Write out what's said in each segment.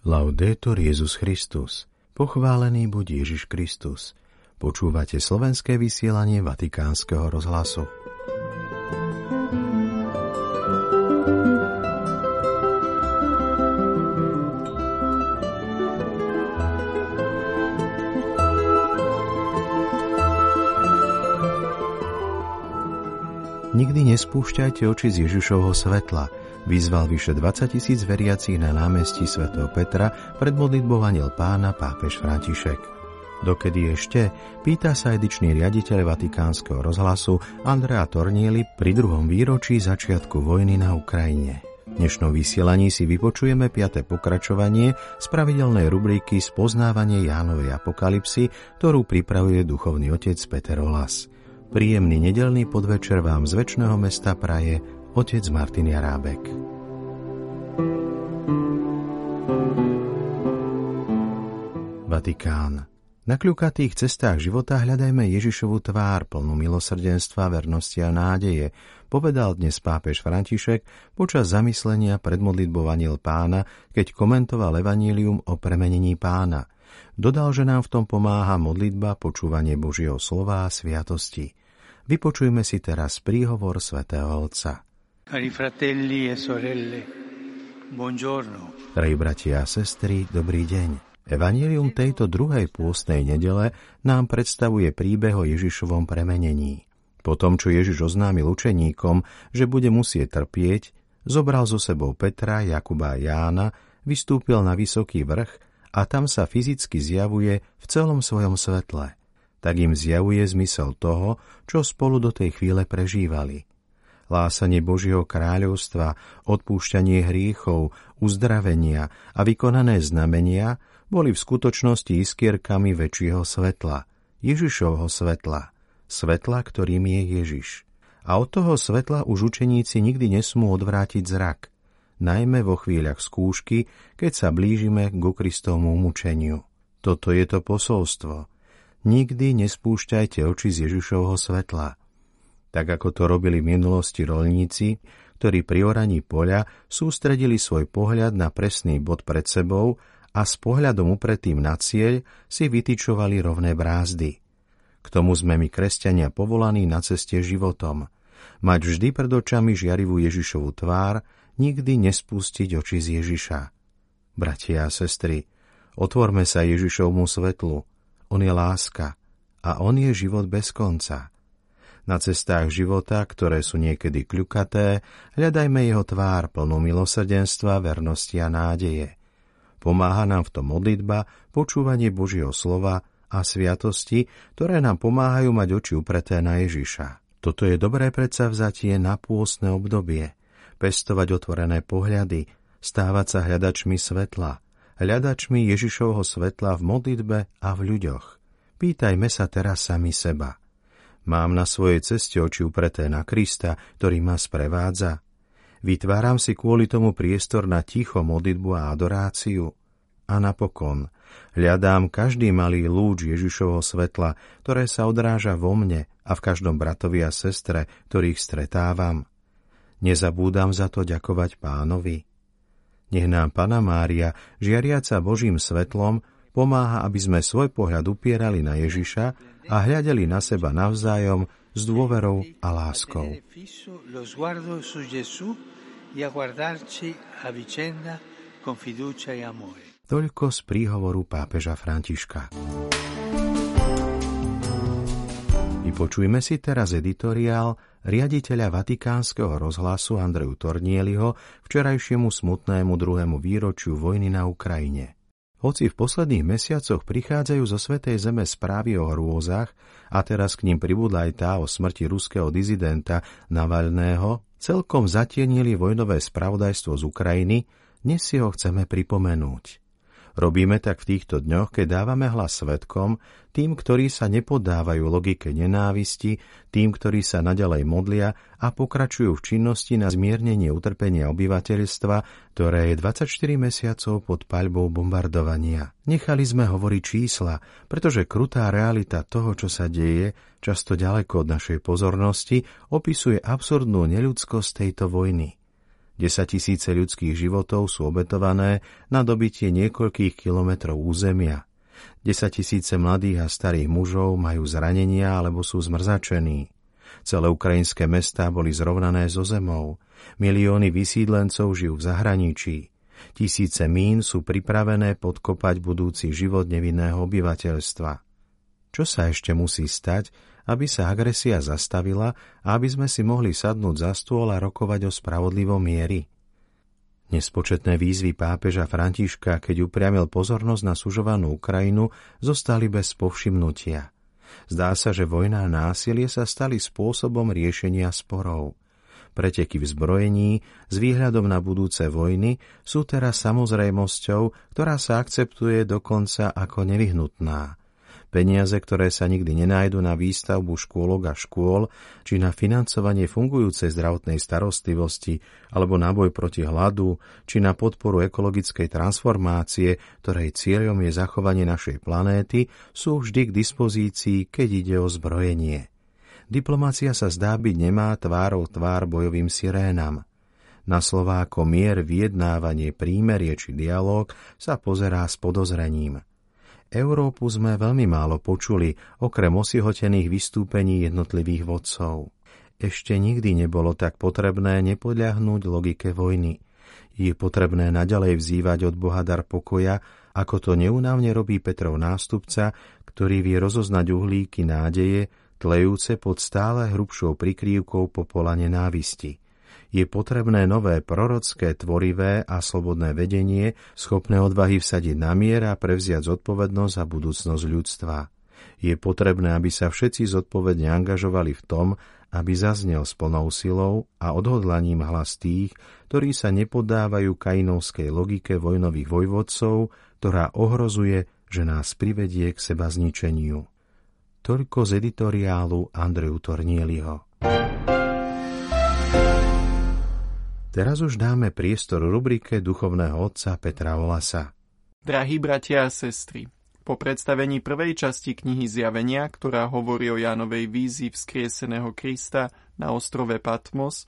Laudetur Jezus Christus. Pochválený buď Ježiš Kristus. Počúvate slovenské vysielanie Vatikánskeho rozhlasu. Nikdy nespúšťajte oči z Ježišovho svetla – vyzval vyše 20 tisíc veriacich na námestí svätého Petra pred modlitbou aniel pána pápež František. Dokedy ešte? Pýta sa edičný riaditeľ Vatikánskeho rozhlasu Andrea Tornieli pri druhom výročí začiatku vojny na Ukrajine. V dnešnom vysielaní si vypočujeme 5. pokračovanie z pravidelnej rubriky Spoznávanie Jánovej apokalipsy, ktorú pripravuje duchovný otec Peter Olas. Príjemný nedelný podvečer vám z väčšného mesta praje otec Martin Jarábek. Vatikán. Na kľukatých cestách života hľadajme Ježišovu tvár, plnú milosrdenstva, vernosti a nádeje, povedal dnes pápež František počas zamyslenia pred modlitbou pána, keď komentoval evanílium o premenení pána. Dodal, že nám v tom pomáha modlitba, počúvanie Božieho slova a sviatosti. Vypočujme si teraz príhovor svätého Otca. Cari fratelli e sorelle, buongiorno. Drahí bratia a sestry, dobrý deň. Evangelium tejto druhej pôstnej nedele nám predstavuje príbeh o Ježišovom premenení. Po tom, čo Ježiš oznámil učeníkom, že bude musieť trpieť, zobral so sebou Petra, Jakuba a Jána, vystúpil na vysoký vrch a tam sa fyzicky zjavuje v celom svojom svetle. Tak im zjavuje zmysel toho, čo spolu do tej chvíle prežívali – lásanie Božieho kráľovstva, odpúšťanie hriechov, uzdravenia a vykonané znamenia boli v skutočnosti iskierkami väčšieho svetla, Ježišovho svetla, svetla, ktorým je Ježiš. A od toho svetla už učeníci nikdy nesmú odvrátiť zrak, najmä vo chvíľach skúšky, keď sa blížime k Kristovmu mučeniu. Toto je to posolstvo. Nikdy nespúšťajte oči z Ježišovho svetla – tak ako to robili v minulosti rolníci, ktorí pri oraní poľa sústredili svoj pohľad na presný bod pred sebou a s pohľadom upretým na cieľ si vytyčovali rovné brázdy. K tomu sme my kresťania povolaní na ceste životom. Mať vždy pred očami žiarivú Ježišovu tvár, nikdy nespustiť oči z Ježiša. Bratia a sestry, otvorme sa Ježišovmu svetlu. On je láska a on je život bez konca. Na cestách života, ktoré sú niekedy kľukaté, hľadajme jeho tvár plnú milosrdenstva, vernosti a nádeje. Pomáha nám v tom modlitba, počúvanie Božieho slova a sviatosti, ktoré nám pomáhajú mať oči upreté na Ježiša. Toto je dobré predsavzatie na pôstne obdobie. Pestovať otvorené pohľady, stávať sa hľadačmi svetla, hľadačmi Ježišovho svetla v modlitbe a v ľuďoch. Pýtajme sa teraz sami seba. Mám na svojej ceste oči upreté na Krista, ktorý ma sprevádza. Vytváram si kvôli tomu priestor na ticho modlitbu a adoráciu. A napokon hľadám každý malý lúč Ježišovho svetla, ktoré sa odráža vo mne a v každom bratovi a sestre, ktorých stretávam. Nezabúdam za to ďakovať pánovi. Nech nám Pana Mária, žiariaca Božím svetlom, pomáha, aby sme svoj pohľad upierali na Ježiša a hľadeli na seba navzájom s dôverou a láskou. Toľko z príhovoru pápeža Františka. Vypočujme si teraz editoriál riaditeľa Vatikánskeho rozhlasu Andreju Tornieliho včerajšiemu smutnému druhému výročiu vojny na Ukrajine. Hoci v posledných mesiacoch prichádzajú zo Svetej Zeme správy o hrôzach a teraz k ním pribudla aj tá o smrti ruského dizidenta Navalného, celkom zatienili vojnové spravodajstvo z Ukrajiny, dnes si ho chceme pripomenúť. Robíme tak v týchto dňoch, keď dávame hlas svetkom, tým, ktorí sa nepodávajú logike nenávisti, tým, ktorí sa nadalej modlia a pokračujú v činnosti na zmiernenie utrpenia obyvateľstva, ktoré je 24 mesiacov pod paľbou bombardovania. Nechali sme hovoriť čísla, pretože krutá realita toho, čo sa deje, často ďaleko od našej pozornosti, opisuje absurdnú neľudskosť tejto vojny. Tisíce ľudských životov sú obetované na dobitie niekoľkých kilometrov územia. tisíce mladých a starých mužov majú zranenia alebo sú zmrzačení. Celé ukrajinské mestá boli zrovnané so zemou. Milióny vysídlencov žijú v zahraničí. Tisíce mín sú pripravené podkopať budúci život nevinného obyvateľstva. Čo sa ešte musí stať, aby sa agresia zastavila a aby sme si mohli sadnúť za stôl a rokovať o spravodlivom miery. Nespočetné výzvy pápeža Františka, keď upriamil pozornosť na sužovanú Ukrajinu, zostali bez povšimnutia. Zdá sa, že vojna a násilie sa stali spôsobom riešenia sporov. Preteky v zbrojení s výhľadom na budúce vojny sú teraz samozrejmosťou, ktorá sa akceptuje dokonca ako nevyhnutná. Peniaze, ktoré sa nikdy nenájdu na výstavbu škôlok a škôl, či na financovanie fungujúcej zdravotnej starostlivosti, alebo na boj proti hladu, či na podporu ekologickej transformácie, ktorej cieľom je zachovanie našej planéty, sú vždy k dispozícii, keď ide o zbrojenie. Diplomácia sa zdá byť nemá tvárou tvár bojovým sirénam. Na slová ako mier, vyjednávanie, prímerie či dialog sa pozerá s podozrením – Európu sme veľmi málo počuli, okrem osihotených vystúpení jednotlivých vodcov. Ešte nikdy nebolo tak potrebné nepodľahnúť logike vojny. Je potrebné naďalej vzývať od Boha dar pokoja, ako to neunávne robí Petrov nástupca, ktorý vie rozoznať uhlíky nádeje, tlejúce pod stále hrubšou prikrývkou popola nenávisti je potrebné nové prorocké, tvorivé a slobodné vedenie, schopné odvahy vsadiť na mier a prevziať zodpovednosť za budúcnosť ľudstva. Je potrebné, aby sa všetci zodpovedne angažovali v tom, aby zaznel s plnou silou a odhodlaním hlas tých, ktorí sa nepodávajú kainovskej logike vojnových vojvodcov, ktorá ohrozuje, že nás privedie k seba zničeniu. Toľko z editoriálu Andreju Tornieliho. Teraz už dáme priestor rubrike duchovného otca Petra Olasa. Drahí bratia a sestry, po predstavení prvej časti knihy Zjavenia, ktorá hovorí o Jánovej vízi vzkrieseného Krista na ostrove Patmos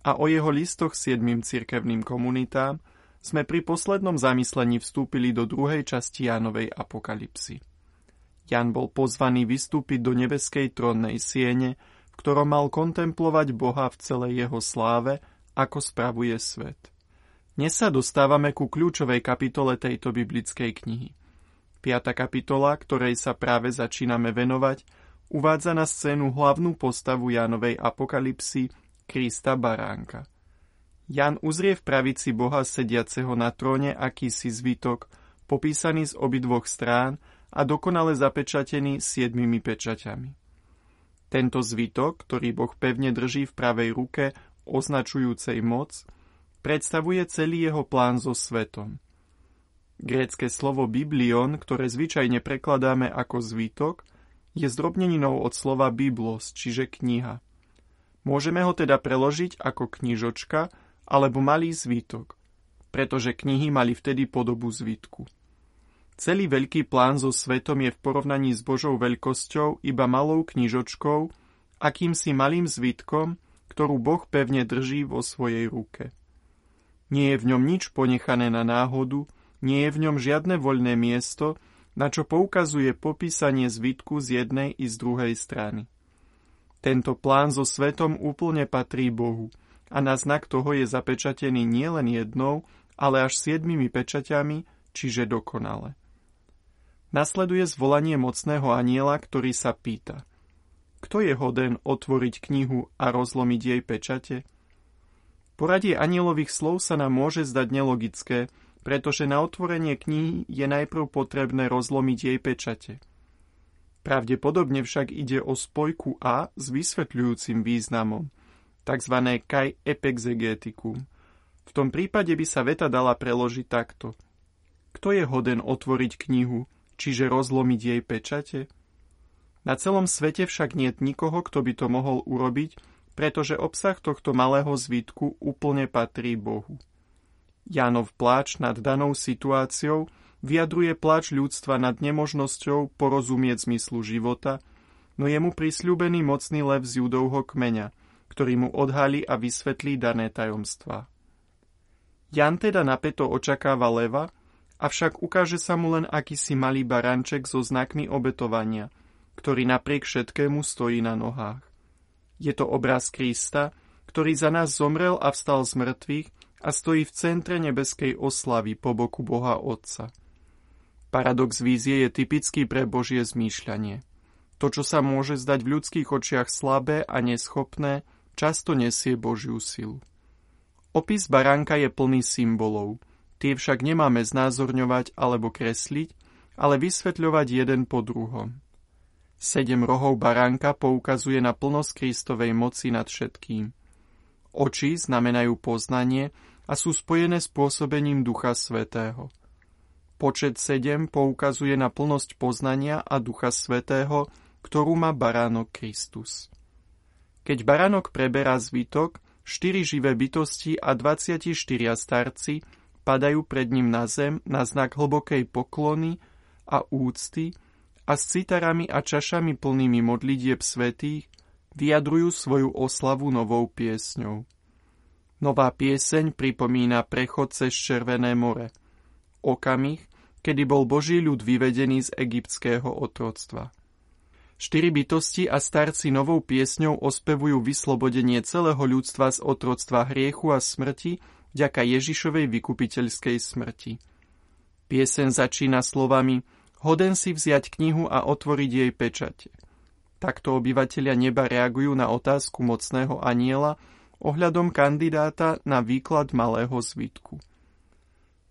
a o jeho listoch siedmým cirkevným komunitám, sme pri poslednom zamyslení vstúpili do druhej časti Jánovej apokalipsy. Jan bol pozvaný vystúpiť do nebeskej trónnej siene, v ktorom mal kontemplovať Boha v celej jeho sláve ako spravuje svet. Dnes sa dostávame ku kľúčovej kapitole tejto biblickej knihy. Piata kapitola, ktorej sa práve začíname venovať, uvádza na scénu hlavnú postavu Jánovej apokalipsy Krista Baránka. Jan uzrie v pravici Boha sediaceho na tróne akýsi zvitok, popísaný z obidvoch strán a dokonale zapečatený siedmimi pečaťami. Tento zvitok, ktorý Boh pevne drží v pravej ruke, označujúcej moc, predstavuje celý jeho plán so svetom. Grécke slovo biblion, ktoré zvyčajne prekladáme ako zvítok, je zdrobneninou od slova biblos, čiže kniha. Môžeme ho teda preložiť ako knižočka alebo malý zvítok, pretože knihy mali vtedy podobu zvítku. Celý veľký plán so svetom je v porovnaní s Božou veľkosťou iba malou knižočkou, akýmsi malým zvítkom, ktorú Boh pevne drží vo svojej ruke. Nie je v ňom nič ponechané na náhodu, nie je v ňom žiadne voľné miesto, na čo poukazuje popísanie zvitku z jednej i z druhej strany. Tento plán so svetom úplne patrí Bohu a na znak toho je zapečatený nielen jednou, ale až siedmimi pečaťami, čiže dokonale. Nasleduje zvolanie mocného aniela, ktorý sa pýta – kto je hoden otvoriť knihu a rozlomiť jej pečate? Poradie anielových slov sa nám môže zdať nelogické, pretože na otvorenie knihy je najprv potrebné rozlomiť jej pečate. Pravdepodobne však ide o spojku A s vysvetľujúcim významom, tzv. kai epexegetikum. V tom prípade by sa veta dala preložiť takto. Kto je hoden otvoriť knihu, čiže rozlomiť jej pečate? Na celom svete však nie nikoho, kto by to mohol urobiť, pretože obsah tohto malého zvitku úplne patrí Bohu. Jánov pláč nad danou situáciou vyjadruje pláč ľudstva nad nemožnosťou porozumieť zmyslu života, no je mu prisľúbený mocný lev z judovho kmeňa, ktorý mu odhalí a vysvetlí dané tajomstvá. Jan teda napeto očakáva leva, avšak ukáže sa mu len akýsi malý baranček so znakmi obetovania, ktorý napriek všetkému stojí na nohách. Je to obraz Krista, ktorý za nás zomrel a vstal z mŕtvych a stojí v centre nebeskej oslavy po boku Boha Otca. Paradox vízie je typický pre Božie zmýšľanie. To, čo sa môže zdať v ľudských očiach slabé a neschopné, často nesie Božiu silu. Opis baránka je plný symbolov. Tie však nemáme znázorňovať alebo kresliť, ale vysvetľovať jeden po druhom. Sedem rohov baránka poukazuje na plnosť Kristovej moci nad všetkým. Oči znamenajú poznanie a sú spojené s pôsobením Ducha Svetého. Počet 7 poukazuje na plnosť poznania a Ducha Svetého, ktorú má baránok Kristus. Keď baránok preberá zvytok, štyri živé bytosti a 24 starci padajú pred ním na zem na znak hlbokej poklony a úcty a s citarami a čašami plnými modlitieb svetých vyjadrujú svoju oslavu novou piesňou. Nová pieseň pripomína prechod cez Červené more. Okamih, kedy bol Boží ľud vyvedený z egyptského otroctva. Štyri bytosti a starci novou piesňou ospevujú vyslobodenie celého ľudstva z otroctva hriechu a smrti vďaka Ježišovej vykupiteľskej smrti. Pieseň začína slovami Hoden si vziať knihu a otvoriť jej pečate. Takto obyvatelia neba reagujú na otázku mocného aniela ohľadom kandidáta na výklad malého zvitku.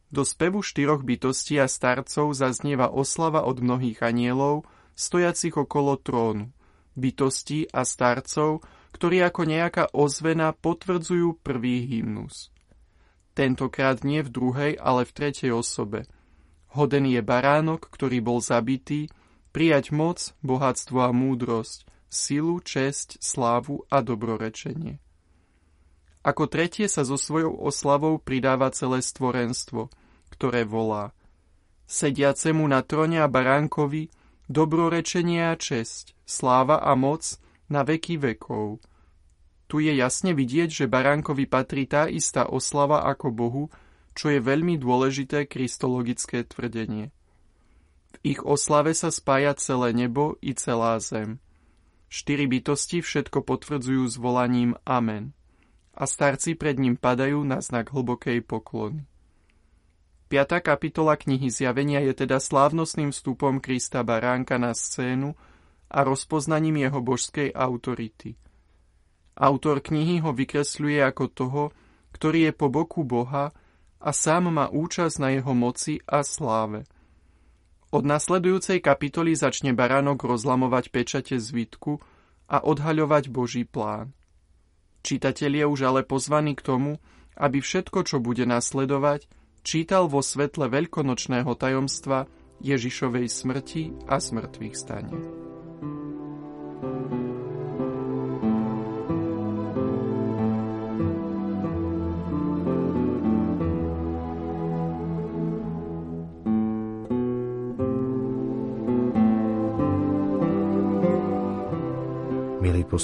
Do spevu štyroch bytostí a starcov zaznieva oslava od mnohých anielov, stojacich okolo trónu, bytostí a starcov, ktorí ako nejaká ozvena potvrdzujú prvý hymnus. Tentokrát nie v druhej, ale v tretej osobe. Hoden je baránok, ktorý bol zabitý, prijať moc, bohatstvo a múdrosť, silu, česť, slávu a dobrorečenie. Ako tretie sa so svojou oslavou pridáva celé stvorenstvo, ktoré volá Sediacemu na trone a baránkovi, dobrorečenie a česť, sláva a moc na veky vekov. Tu je jasne vidieť, že baránkovi patrí tá istá oslava ako Bohu, čo je veľmi dôležité kristologické tvrdenie. V ich oslave sa spája celé nebo i celá zem. Štyri bytosti všetko potvrdzujú s volaním Amen a starci pred ním padajú na znak hlbokej poklony. 5. kapitola knihy Zjavenia je teda slávnostným vstupom Krista Baránka na scénu a rozpoznaním jeho božskej autority. Autor knihy ho vykresľuje ako toho, ktorý je po boku Boha a sám má účasť na jeho moci a sláve. Od nasledujúcej kapitoly začne baránok rozlamovať pečate zvitku a odhaľovať Boží plán. Čitateľ je už ale pozvaný k tomu, aby všetko, čo bude nasledovať, čítal vo svetle veľkonočného tajomstva Ježišovej smrti a smrtvých stane.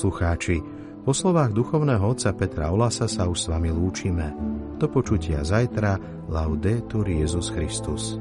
Poslucháči, po slovách duchovného otca Petra Olasa sa už s vami lúčime. Do počutia zajtra. Laudetur Jezus Christus.